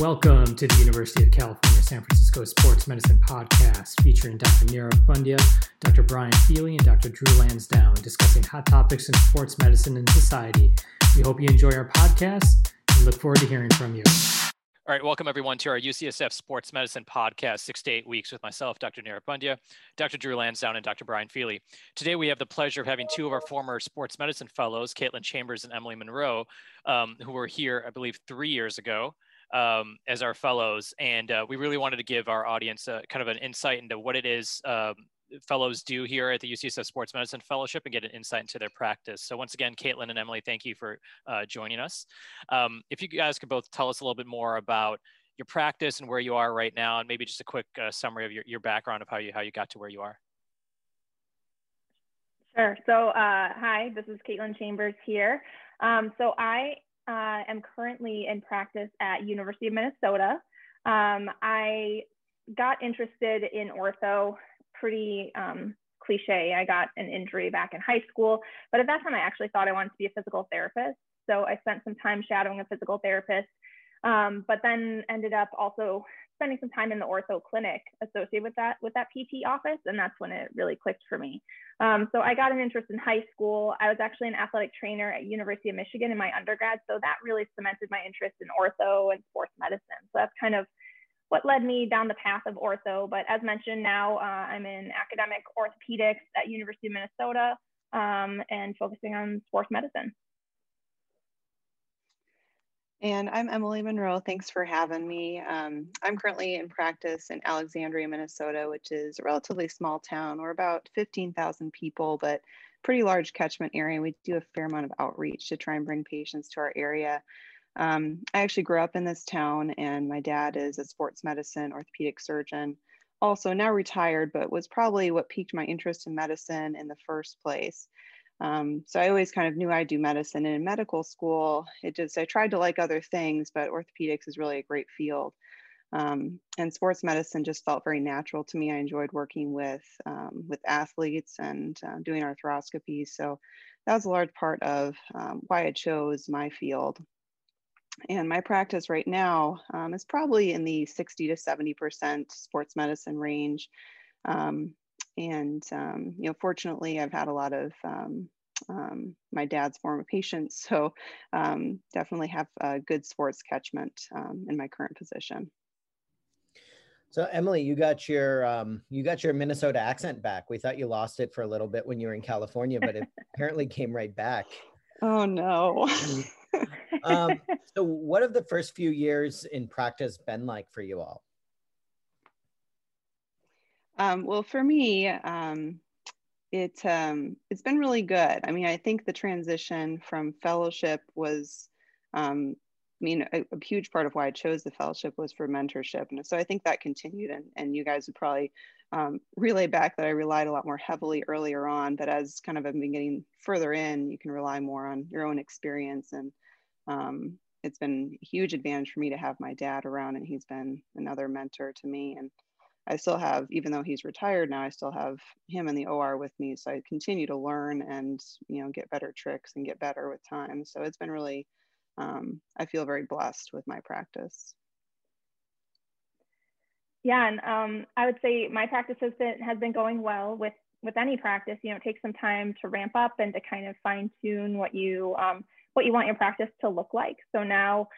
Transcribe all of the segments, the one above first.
Welcome to the University of California San Francisco Sports Medicine Podcast featuring Dr. Nirav Pandya, Dr. Brian Feeley, and Dr. Drew Lansdown discussing hot topics in sports medicine and society. We hope you enjoy our podcast and look forward to hearing from you. All right, welcome everyone to our UCSF Sports Medicine podcast, six to eight weeks with myself, Dr. Nirav Pandya, Dr. Drew Lansdown, and Dr. Brian Feeley. Today we have the pleasure of having two of our former sports medicine fellows, Caitlin Chambers and Emily Monroe, um, who were here, I believe, three years ago um, as our fellows. And uh, we really wanted to give our audience a, kind of an insight into what it is um, fellows do here at the UCSF Sports Medicine Fellowship and get an insight into their practice. So once again, Caitlin and Emily, thank you for uh, joining us. Um, if you guys could both tell us a little bit more about your practice and where you are right now, and maybe just a quick uh, summary of your, your background of how you how you got to where you are. Sure. So uh, hi, this is Caitlin Chambers here. Um, so I uh, am currently in practice at University of Minnesota. Um, I got interested in ortho pretty um, cliche. I got an injury back in high school, but at that time I actually thought I wanted to be a physical therapist. So I spent some time shadowing a physical therapist, um, but then ended up also spending some time in the ortho clinic associated with that with that PT office, and that's when it really clicked for me. Um, so I got an interest in high school. I was actually an athletic trainer at University of Michigan in my undergrad, so that really cemented my interest in ortho and sports medicine. So that's kind of what led me down the path of ortho. But as mentioned, now uh, I'm in academic orthopedics at University of Minnesota um, and focusing on sports medicine. And I'm Emily Monroe. Thanks for having me. Um, I'm currently in practice in Alexandria, Minnesota, which is a relatively small town. We're about 15,000 people, but pretty large catchment area. We do a fair amount of outreach to try and bring patients to our area. Um, I actually grew up in this town, and my dad is a sports medicine orthopedic surgeon, also now retired, but was probably what piqued my interest in medicine in the first place. Um, so I always kind of knew I'd do medicine. And in medical school, it just, I tried to like other things, but orthopedics is really a great field. Um, and sports medicine just felt very natural to me. I enjoyed working with um, with athletes and uh, doing arthroscopy. So that was a large part of um, why I chose my field. And my practice right now um, is probably in the 60 to 70% sports medicine range. Um, and, um, you know, fortunately, I've had a lot of um, um, my dad's former patients. So um, definitely have a good sports catchment in my current position. So Emily, you got your um, you got your Minnesota accent back. We thought you lost it for a little bit when you were in California, but it apparently came right back. Oh no. um, so, what have the first few years in practice been like for you all? Um, well, for me, um, it um, it's been really good. I mean, I think the transition from fellowship was, um, I mean, a, a, huge part of why I chose the fellowship was for mentorship, and so I think that continued. And, and you guys would probably um, relay back that I relied a lot more heavily earlier on, but as kind of I've been getting further in, you can rely more on your own experience and um, it's been a huge advantage for me to have my dad around and he's been another mentor to me and i still have even though he's retired now i still have him in the or with me so i continue to learn and you know get better tricks and get better with time. So it's been really um, i feel very blessed with my practice. Yeah and um, i would say my practice has been has been going well with with any practice. You know it takes some time to ramp up and to kind of fine tune what you um, what you want your practice to look like. So now,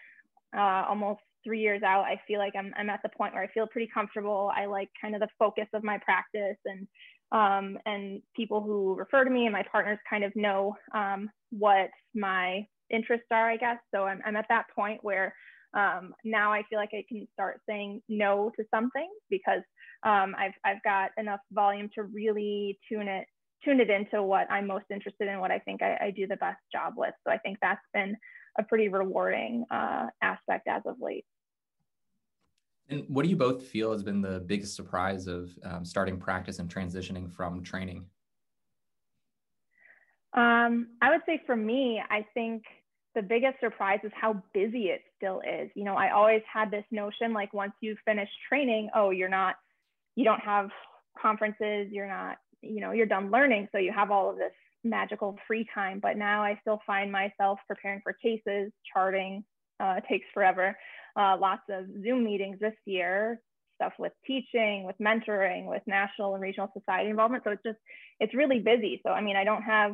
uh, almost three years out, I feel like I'm, I'm at the point where I feel pretty comfortable. I like kind of the focus of my practice and um, and people who refer to me and my partners kind of know um, what my interests are, I guess. So I'm, I'm at that point where um, now I feel like I can start saying no to something because um, I've, I've got enough volume to really tune it tune it into what I'm most interested in, what I think I, I do the best job with. So I think that's been a pretty rewarding uh, aspect as of late. And what do you both feel has been the biggest surprise of um, starting practice and transitioning from training? Um, I would say for me, I think the biggest surprise is how busy it still is. You know, I always had this notion like once you finish training, oh, you're not, you don't have conferences, you're not you know you're done learning so you have all of this magical free time but now i still find myself preparing for cases charting uh, takes forever. Uh, lots of Zoom meetings this year, stuff with teaching, with mentoring, with national and regional society involvement. So it's just, it's really busy. So, I mean, I don't have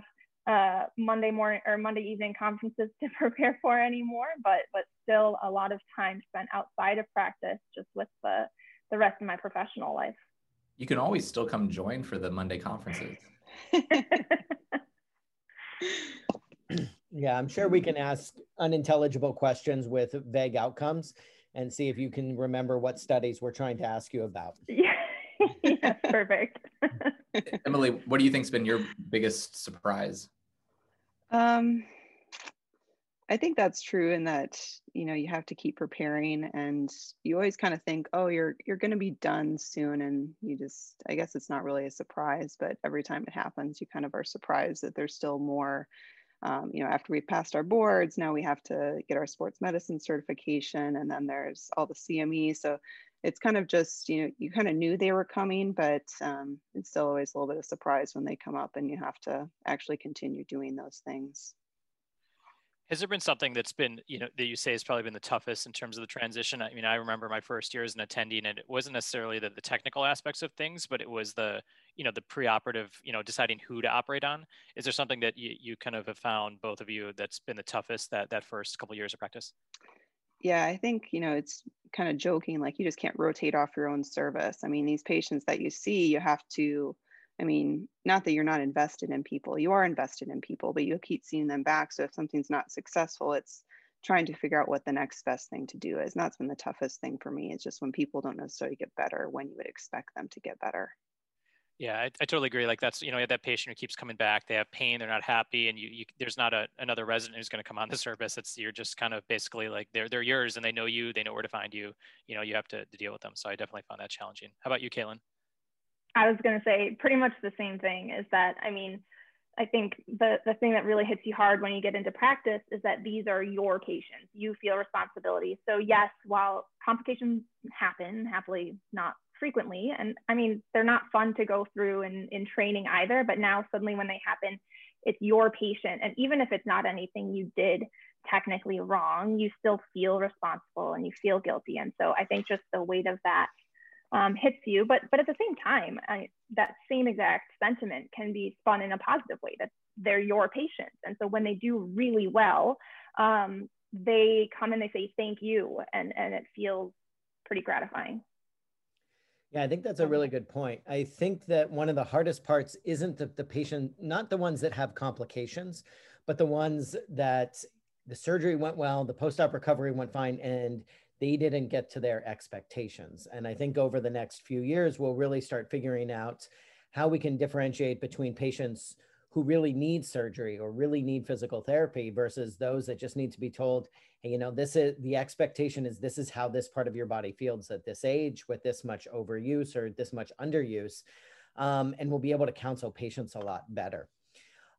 uh, Monday morning or Monday evening conferences to prepare for anymore, but, but still a lot of time spent outside of practice just with the, the rest of my professional life. You can always still come join for the Monday conferences. yeah, I'm sure we can ask unintelligible questions with vague outcomes and see if you can remember what studies we're trying to ask you about. Yeah, yeah perfect. Emily, what do you think's been your biggest surprise? Um, I think that's true in that you know you have to keep preparing and you always kind of think oh you're you're going to be done soon and you just I guess it's not really a surprise but every time it happens you kind of are surprised that there's still more um, you know after we've passed our boards now we have to get our sports medicine certification and then there's all the CME so it's kind of just you know you kind of knew they were coming but um, it's still always a little bit of surprise when they come up and you have to actually continue doing those things has there been something that's been, you know, that you say has probably been the toughest in terms of the transition? I mean, I remember my first year as an attending, and it wasn't necessarily the, the technical aspects of things, but it was the, you know, the preoperative, you know, deciding who to operate on. Is there something that you, you kind of have found, both of you, that's been the toughest that that first couple of years of practice? Yeah, I think, you know, it's kind of joking, like you just can't rotate off your own service. I mean, these patients that you see, you have to I mean, not that you're not invested in people, you are invested in people, but you keep seeing them back. So if something's not successful, it's trying to figure out what the next best thing to do is. And that's been the toughest thing for me. It's just when people don't necessarily get better when you would expect them to get better. Yeah, I, I totally agree. Like that's, you know, you that patient who keeps coming back, they have pain, they're not happy. And you, you there's not a, another resident who's going to come on the service. It's, you're just kind of basically like, they're, they're yours and they know you, they know where to find you, you know, you have to, to deal with them. So I definitely found that challenging. How about you, Caitlin? I was going to say pretty much the same thing is that, I mean, I think the, the thing that really hits you hard when you get into practice is that these are your patients. You feel responsibility. So, yes, while complications happen, happily not frequently, and I mean, they're not fun to go through in, in training either, but now suddenly when they happen, it's your patient. And even if it's not anything you did technically wrong, you still feel responsible and you feel guilty. And so I think just the weight of that um, hits you. But but at the same time, I, that same exact sentiment can be spun in a positive way. That they're your patients, and so when they do really well, um, they come and they say thank you, and and it feels pretty gratifying. Yeah, I think that's a really good point. I think that one of the hardest parts isn't the, the patient, not the ones that have complications, but the ones that the surgery went well, the post-op recovery went fine, and they didn't get to their expectations. And I think over the next few years, we'll really start figuring out how we can differentiate between patients who really need surgery or really need physical therapy versus those that just need to be told, hey, you know, this is the expectation is this is how this part of your body feels at this age with this much overuse or this much underuse. Um, and we'll be able to counsel patients a lot better.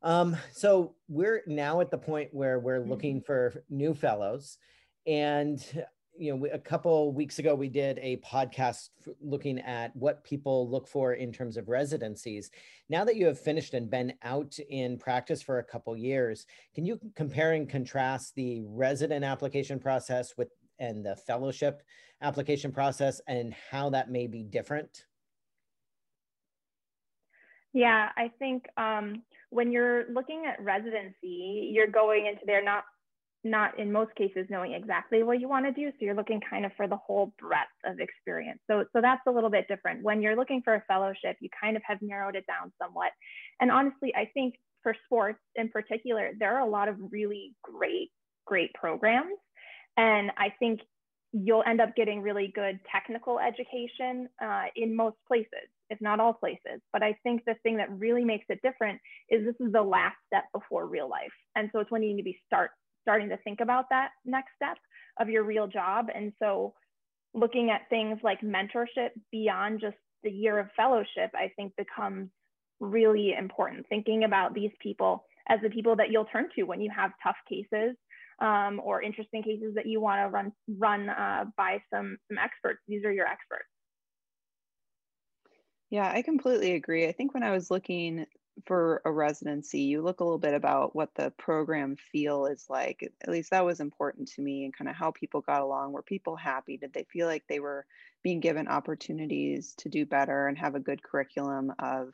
Um, so we're now at the point where we're looking mm-hmm. for new fellows. And you know, a couple weeks ago, we did a podcast looking at what people look for in terms of residencies. Now that you have finished and been out in practice for a couple years, can you compare and contrast the resident application process with and the fellowship application process and how that may be different? Yeah, I think um, when you're looking at residency, you're going into there not not in most cases knowing exactly what you want to do. So you're looking kind of for the whole breadth of experience. So, so that's a little bit different. When you're looking for a fellowship, you kind of have narrowed it down somewhat. And honestly, I think for sports in particular, there are a lot of really great, great programs. And I think you'll end up getting really good technical education uh, in most places, if not all places. But I think the thing that really makes it different is this is the last step before real life. And so it's when you need to be start starting to think about that next step of your real job. And so looking at things like mentorship beyond just the year of fellowship, I think becomes really important. Thinking about these people as the people that you'll turn to when you have tough cases um, or interesting cases that you want to run run uh, by some some experts. These are your experts. Yeah, I completely agree. I think when I was looking for a residency, you look a little bit about what the program feel is like. At least that was important to me and kind of how people got along. Were people happy? Did they feel like they were being given opportunities to do better and have a good curriculum of,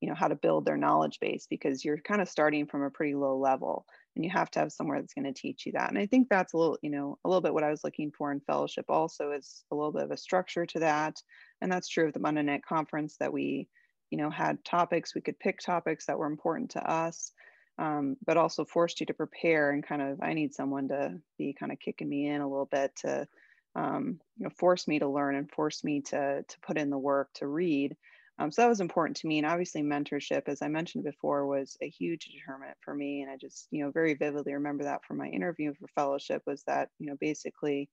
you know, how to build their knowledge base because you're kind of starting from a pretty low level and you have to have somewhere that's going to teach you that. And I think that's a little, you know, a little bit what I was looking for in fellowship also is a little bit of a structure to that. And that's true of the Monday night conference that we you know, had topics, we could pick topics that were important to us, um, but also forced you to prepare and kind of, I need someone to be kind of kicking me in a little bit to, um, you know, force me to learn and force me to, to put in the work to read. Um, so that was important to me. And obviously mentorship, as I mentioned before, was a huge determinant for me. And I just, you know, very vividly remember that from my interview for fellowship was that, you know, basically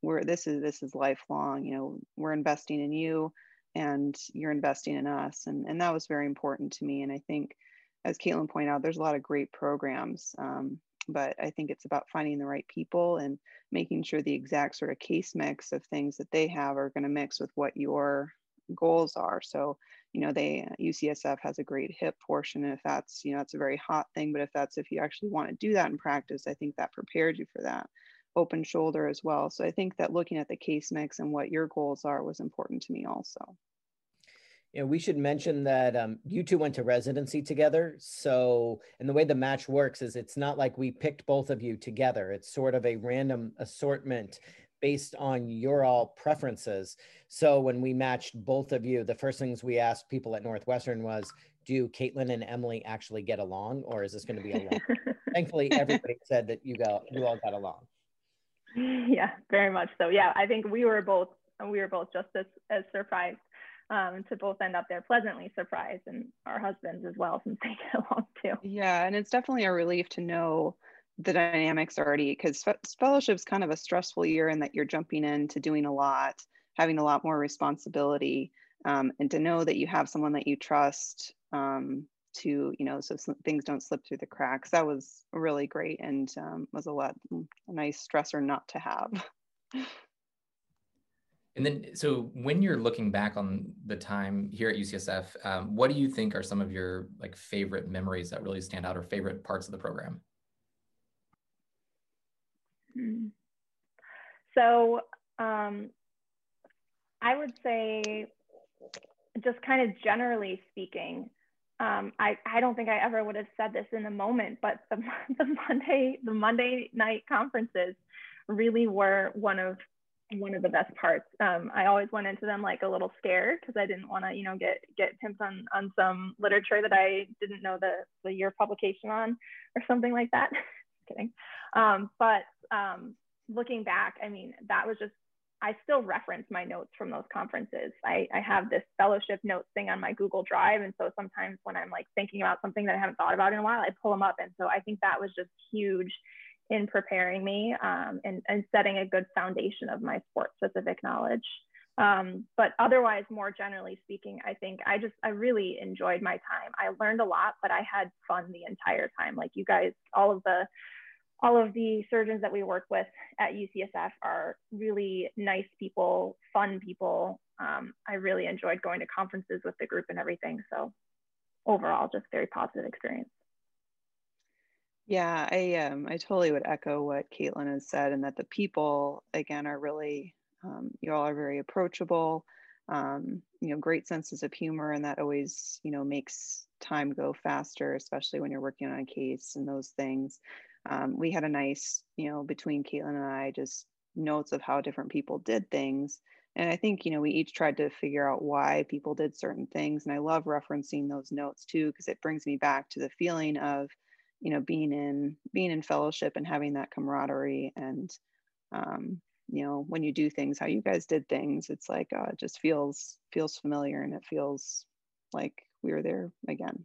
we're, this is, this is lifelong, you know, we're investing in you and you're investing in us. And, and that was very important to me. And I think, as Caitlin pointed out, there's a lot of great programs, um, but I think it's about finding the right people and making sure the exact sort of case mix of things that they have are going to mix with what your goals are. So, you know, they UCSF has a great hip portion. And if that's, you know, that's a very hot thing, but if that's if you actually want to do that in practice, I think that prepared you for that open shoulder as well. So I think that looking at the case mix and what your goals are was important to me also. Yeah, we should mention that um, you two went to residency together. So, and the way the match works is it's not like we picked both of you together. It's sort of a random assortment based on your all preferences. So when we matched both of you, the first things we asked people at Northwestern was, do Caitlin and Emily actually get along or is this going to be a long? Thankfully, everybody said that you got you all got along. Yeah, very much so. Yeah, I think we were both we were both just as, as surprised um, to both end up there pleasantly surprised and our husbands as well since they get along too. Yeah, and it's definitely a relief to know the dynamics already because fellowship's kind of a stressful year in that you're jumping into doing a lot, having a lot more responsibility, um, and to know that you have someone that you trust um, to you know so things don't slip through the cracks. That was really great and um, was a lot a nice stressor not to have. And then so when you're looking back on the time here at ucsf um, what do you think are some of your like favorite memories that really stand out or favorite parts of the program? Hmm. so um, i would say just kind of generally speaking um, I, I don't think I ever would have said this in the moment, but the, the Monday the Monday night conferences really were one of one of the best parts. Um, I always went into them like a little scared because I didn't want to, you know, get get pimped on on some literature that I didn't know the the year publication on or something like that. kidding. Um, but um, looking back, I mean, that was just I still reference my notes from those conferences. I, I have this fellowship notes thing on my Google Drive. And so sometimes when I'm like thinking about something that I haven't thought about in a while, I pull them up. And so I think that was just huge in preparing me um, and, and setting a good foundation of my sport specific knowledge. Um, but otherwise, more generally speaking, I think I just, I really enjoyed my time. I learned a lot, but I had fun the entire time. Like you guys, all of the all of the surgeons that we work with at UCSF are really nice people, fun people. Um, I really enjoyed going to conferences with the group and everything. So overall, just very positive experience. Yeah, I um, I totally would echo what Caitlin has said, and that the people again are really um, you all are very approachable. Um, you know, great senses of humor, and that always you know makes time go faster, especially when you're working on a case and those things um, we had a nice, you know, between Caitlin and I, just notes of how different people did things. And I think, you know, we each tried to figure out why people did certain things. And I love referencing those notes too, because it brings me back to the feeling of, you know, being in being in fellowship and having that camaraderie and um, you know, when you do things, how you guys did things, it's like uh, it just feels feels familiar and it feels like we were there again.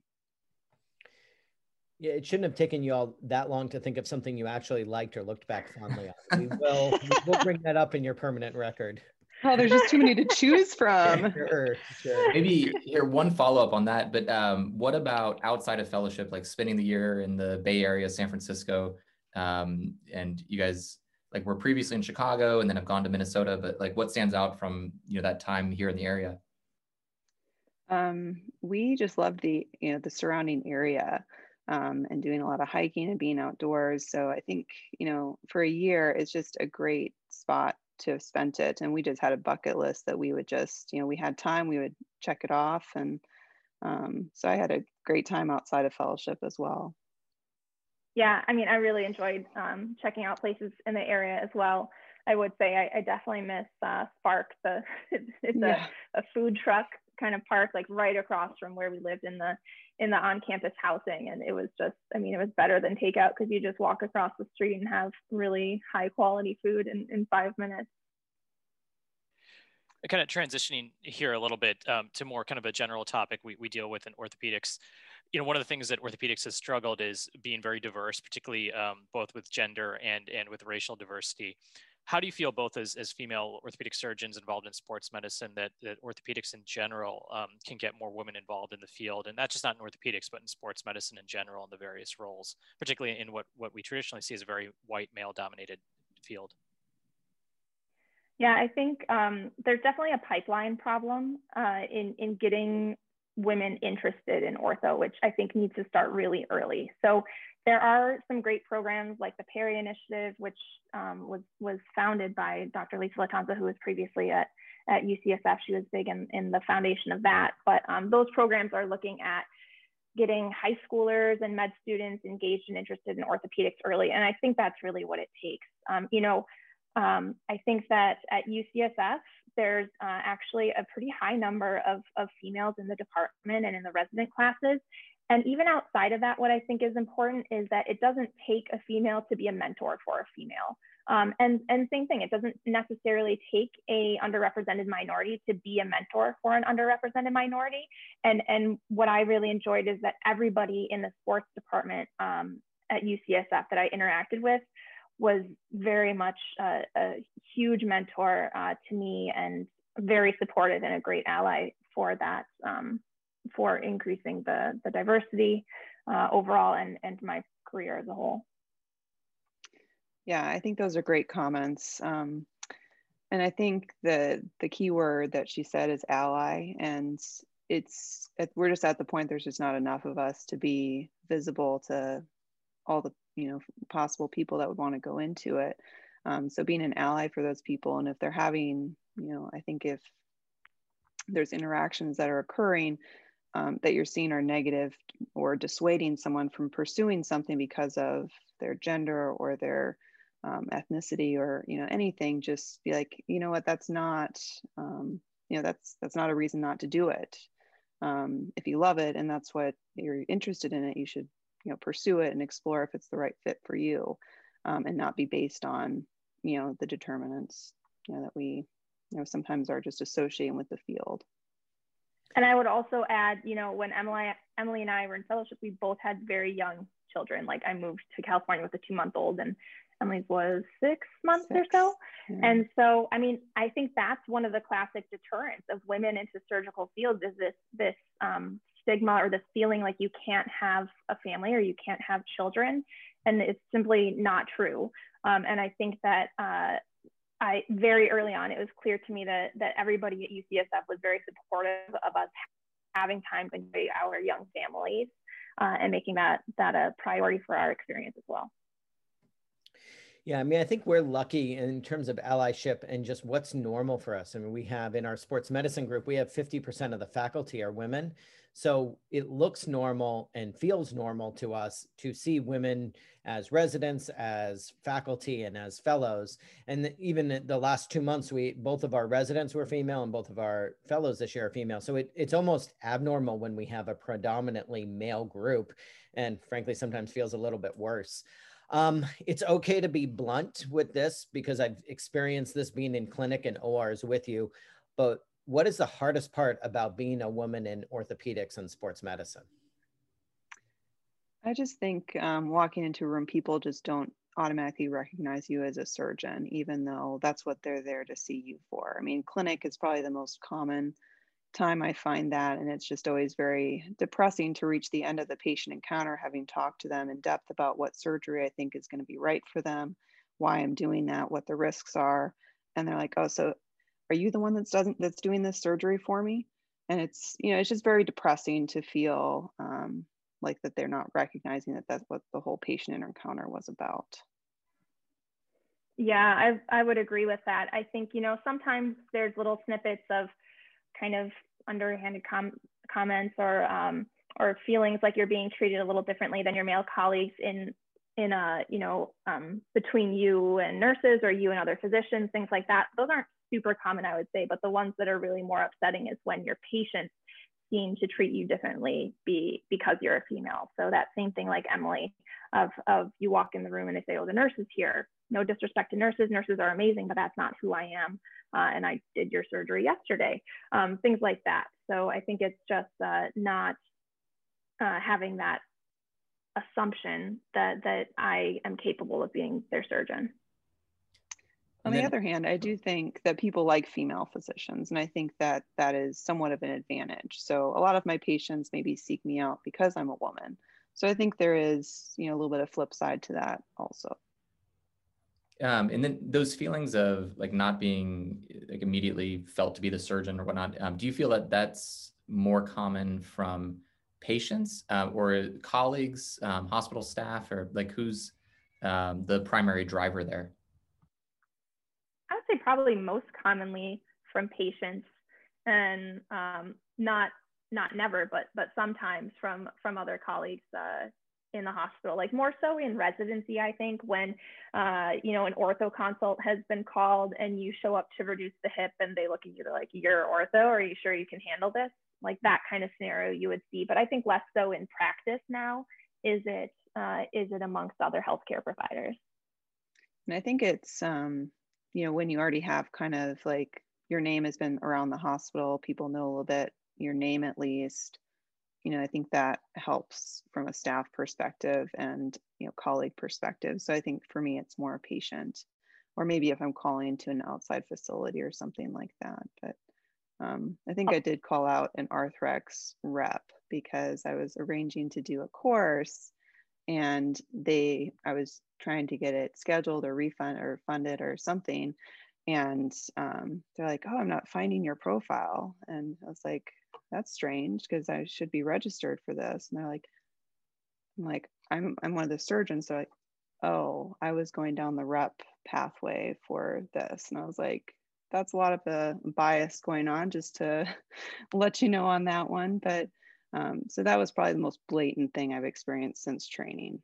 Yeah, it shouldn't have taken you all that long to think of something you actually liked or looked back fondly on. We will we will bring that up in your permanent record. Oh, there's just too many to choose from. sure, sure. Maybe here one follow up on that. But um, what about outside of fellowship, like spending the year in the Bay Area, San Francisco, um, and you guys like were previously in Chicago and then have gone to Minnesota. But like, what stands out from you know that time here in the area? Um, we just loved the you know the surrounding area um, and doing a lot of hiking and being outdoors. So I think you know for a year it's just a great spot to have spent it. And we just had a bucket list that we would just you know we had time we would check it off and um, so I had a great time outside of fellowship as well. Yeah, I mean, I really enjoyed um, checking out places in the area as well. I would say I, I definitely miss uh, Spark. The it's yeah. a, a food truck kind of park, like right across from where we lived in the in the on-campus housing, and it was just, I mean, it was better than takeout because you just walk across the street and have really high quality food in, in five minutes. Kind of transitioning here a little bit um, to more kind of a general topic we, we deal with in orthopedics. You know one of the things that orthopedics has struggled is being very diverse particularly um, both with gender and and with racial diversity how do you feel both as, as female orthopedic surgeons involved in sports medicine that, that orthopedics in general um, can get more women involved in the field and not just not in orthopedics but in sports medicine in general in the various roles particularly in what, what we traditionally see as a very white male dominated field yeah, I think um, there's definitely a pipeline problem uh, in in getting women interested in ortho, which I think needs to start really early. So there are some great programs like the Perry Initiative, which um, was was founded by Dr. Lisa Lattanzi, who was previously at at UCSF. She was big in, in the foundation of that. But um, those programs are looking at getting high schoolers and med students engaged and interested in orthopedics early. And I think that's really what it takes. Um, you know, um, I think that at UCSF, there's uh, actually a pretty high number of, of females in the department and in the resident classes. And even outside of that, what I think is important is that it doesn't take a female to be a mentor for a female. Um, and, and same thing, it doesn't necessarily take a underrepresented minority to be a mentor for an underrepresented minority. And, and what I really enjoyed is that everybody in the sports department um, at UCSF that I interacted with was very much a, a huge mentor uh, to me and very supportive and a great ally for that, um, for increasing the, the diversity uh, overall and, and my career as a whole. Yeah, I think those are great comments. Um, and I think the the key word that she said is ally, and it's we're just at the point there's just not enough of us to be visible to all the you know possible people that would want to go into it um, so being an ally for those people and if they're having you know i think if there's interactions that are occurring um, that you're seeing are negative or dissuading someone from pursuing something because of their gender or their um, ethnicity or you know anything just be like you know what? That's not um, you know that's that's not a reason not to do it. Um, if you love it and that's what you're interested in it you should you know pursue it and explore if it's the right fit for you um, and not be based on you know the determinants you know that we you know sometimes are just associating with the field and i would also add you know when emily emily and i were in fellowship we both had very young children like i moved to california with a two month old and emily's was six months six. or so yeah. and so i mean i think that's one of the classic deterrents of women into surgical fields is this this um, stigma or this feeling like you can't have a family or you can't have children. And it's simply not true. Um, and I think that uh, I very early on, it was clear to me that, that everybody at UCSF was very supportive of us having time to enjoy our young families uh, and making that, that a priority for our experience as well. Yeah, I mean, I think we're lucky in terms of allyship and just what's normal for us. I mean, we have in our sports medicine group, we have 50% of the faculty are women. So it looks normal and feels normal to us to see women as residents, as faculty, and as fellows. And even the last two months, we both of our residents were female and both of our fellows this year are female. So it, it's almost abnormal when we have a predominantly male group, and frankly, sometimes feels a little bit worse. Um, it's okay to be blunt with this because I've experienced this being in clinic and ORs with you, but what is the hardest part about being a woman in orthopedics and sports medicine? I just think um, walking into a room, people just don't automatically recognize you as a surgeon, even though that's what they're there to see you for. I mean, clinic is probably the most common time I find that, and it's just always very depressing to reach the end of the patient encounter, having talked to them in depth about what surgery I think is going to be right for them, why I'm doing that, what the risks are. And they're like, oh, so are you the one that's doesn't that's doing this surgery for me and it's you know it's just very depressing to feel um, like that they're not recognizing that that's what the whole patient encounter was about. Yeah, I I would agree with that. I think you know sometimes there's little snippets of kind of underhanded com- comments or um, or feelings like you're being treated a little differently than your male colleagues in in a you know um, between you and nurses or you and other physicians, things like that. Those aren't super common, I would say, but the ones that are really more upsetting is when your patients seem to treat you differently be because you're a female. So that same thing like Emily of, of you walk in the room and they say, oh, the nurse is here. No disrespect to nurses. Nurses are amazing, but that's not who I am. Uh, and I did your surgery yesterday. Um, things like that. So I think it's just uh, not uh, having that assumption that that I am capable of being their surgeon. On the other hand, I do think that people like female physicians, and I think that that is somewhat of an advantage. So a lot of my patients maybe seek me out because I'm a woman. So I think there is, you know, a little bit of flip side to that also. Um, and then those feelings of like not being like immediately felt to be the surgeon or whatnot. Um, do you feel that that's more common from patients uh, or colleagues, um, hospital staff, or like who's um, the primary driver there? I would say probably most commonly from patients and um, not not never, but but sometimes from from other colleagues uh, in the hospital. Like more so in residency, I think when uh, you know an ortho consult has been called and you show up to reduce the hip and they look at you, they're like, "You're ortho. Are you sure you can handle this?" Like that kind of scenario you would see. But I think less so in practice now. Is it uh, is it amongst other healthcare providers? And I think it's um, you know, when you already have kind of like your name has been around the hospital, people know a little bit your name at least. You know, I think that helps from a staff perspective and, you know, colleague perspective. So I think for me, it's more a patient, or maybe if I'm calling to an outside facility or something like that. But um, I think I did call out an Arthrex rep because I was arranging to do a course and they i was trying to get it scheduled or refund or funded or something. And um, they're like oh i'm not finding your profile. And i was like that's strange because i should be registered for this. And they're like i'm like i'm i'm one of the surgeons. So like oh i was going down the rep pathway for this. And i was like that's a lot of the bias going on just to let you know on that one. But um, so that was probably the most blatant thing I've experienced since training.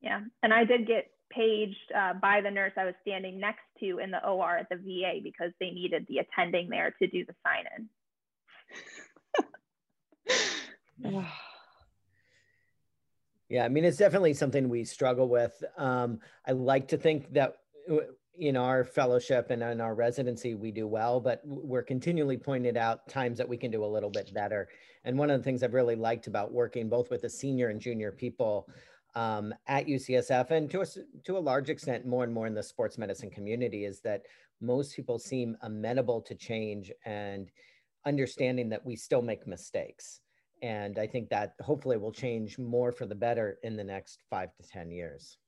Yeah, and I did get paged uh, by the nurse I was standing next to in the OR at the VA because they needed the attending there to do the sign in. yeah, I mean, it's definitely something we struggle with. Um, I like to think that in our fellowship and in our residency we do well but we're continually pointed out times that we can do a little bit better. And one of the things i've really liked about working both with the senior and junior people um, at ucsf and to a, to a large extent more and more in the sports medicine community is that most people seem amenable to change and understanding that we still make mistakes. And i think that hopefully will change more for the better in the next five to ten years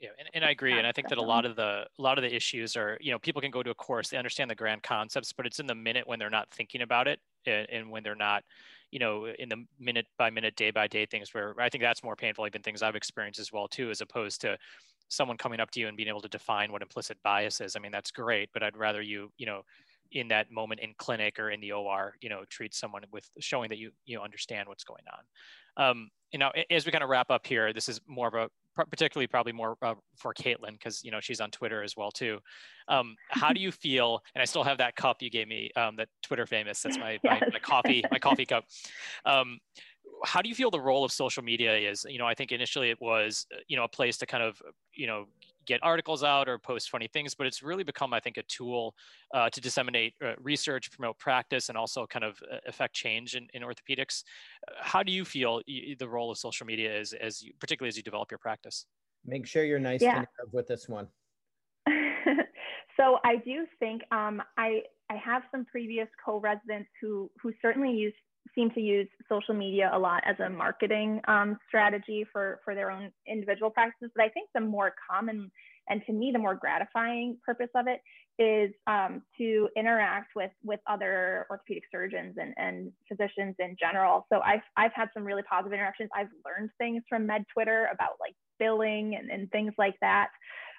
yeah, and, and I agree, and I think that a lot of the a lot of the issues are, you know, people can go to a course, they understand the grand concepts, but it's in the minute when they're not thinking about it, and, and when they're not, you know, in the minute by minute, day by day things. Where I think that's more painful, even things I've experienced as well too, as opposed to someone coming up to you and being able to define what implicit bias is. I mean, that's great, but I'd rather you, you know, in that moment in clinic or in the OR, you know, treat someone with showing that you you understand what's going on. Um, you know, as we kind of wrap up here, this is more of a particularly probably more uh, for Caitlin because you know she's on Twitter as well too. Um, how do you feel? And I still have that cup you gave me, um, that Twitter famous. That's my, my, my coffee my coffee cup. Um, how do you feel the role of social media is? You know, I think initially it was you know a place to kind of you know get articles out or post funny things, but it's really become, I think, a tool uh, to disseminate uh, research, promote practice, and also kind of uh, affect change in, in orthopedics. Uh, how do you feel the role of social media is, as you, particularly as you develop your practice? Make sure you're nice yeah. to with this one. so I do think um, I I have some previous co-residents who who certainly use seem to use social media a lot as a marketing um, strategy for, for their own individual practices. But I think the more common and to me, the more gratifying purpose of it is um, to interact with with other orthopedic surgeons and, and physicians in general. So I've I've had some really positive interactions. I've learned things from Med Twitter about like billing and, and things like that.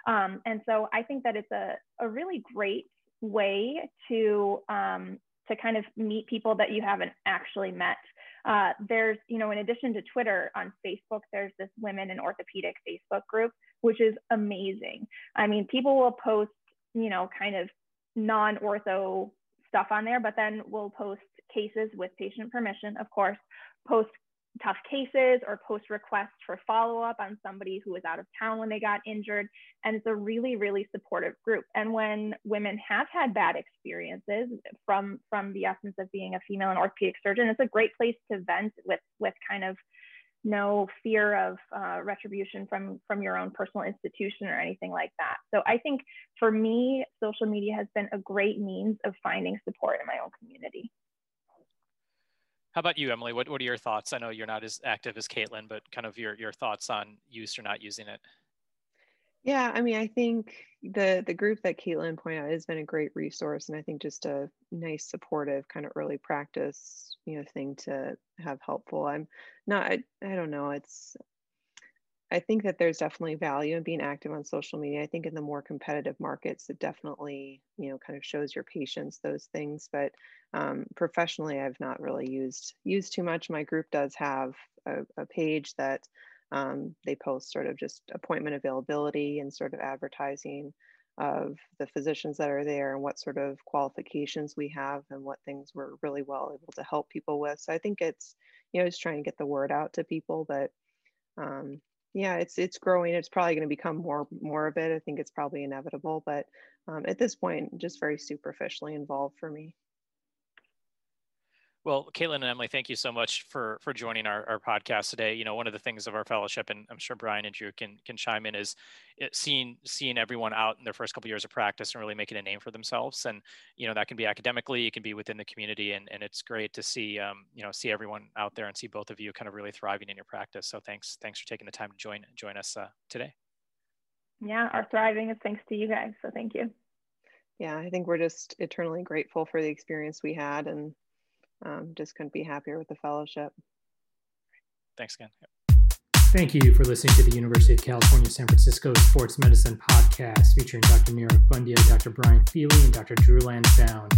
Um, and so I think that it's a, a really great way to um, to kind of meet people that you haven't actually met. Uh, there's, you know, in addition to Twitter on Facebook, there's this women in orthopedic Facebook group, which is amazing. I mean, people will post, you know, kind of non-ortho stuff on there, but then we'll post cases with patient permission, of course, post tough cases or post requests for follow up on somebody who was out of town when they got injured. And it's a really, really supportive group. And when women have had bad experiences from, from the essence of being a female and orthopedic surgeon, it's a great place to vent with, with kind of no fear of uh, retribution from from your own personal institution or anything like that. So I think for me, social media has been a great means of finding support in my own community. How about you, Emily? What, what are your thoughts? I know you're not as active as Caitlin, but kind of your, your thoughts on use or not using it. Yeah, I mean, I think the the group that Caitlin pointed out has been a great resource, and I think just a nice, supportive kind of early practice, you know, thing to have helpful. I'm not, I, I don't know, it's I think that there's definitely value in being active on social media. I think in the more competitive markets, it definitely, you know, kind of shows your patients those things. But um, professionally, I've not really used used too much. My group does have a, a page that um, they post sort of just appointment availability and sort of advertising of the physicians that are there and what sort of qualifications we have and what things we're really well able to help people with. So I think it's, you know, just trying to get the word out to people, but um, yeah it's it's growing it's probably going to become more more of it i think it's probably inevitable but um, at this point just very superficially involved for me well, Caitlin and Emily, thank you so much for for joining our, our podcast today. You know, one of the things of our fellowship, and I'm sure Brian and Drew can can chime in, is it, seeing seeing everyone out in their first couple of years of practice and really making a name for themselves. And you know, that can be academically, it can be within the community, and and it's great to see um, you know see everyone out there and see both of you kind of really thriving in your practice. So thanks thanks for taking the time to join join us uh, today. Yeah, our thriving is thanks to you guys. So thank you. Yeah, I think we're just eternally grateful for the experience we had and um, just couldn't be happier with the fellowship. Thanks again. Yep. Thank you for listening to the University of California San Francisco Sports Medicine Podcast featuring Dr. Nirav Pandya, Dr. Brian Feeley, and Dr. Drew Lansdown.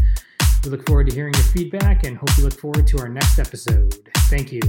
We look forward to hearing your feedback and hope you look forward to our next episode. Thank you.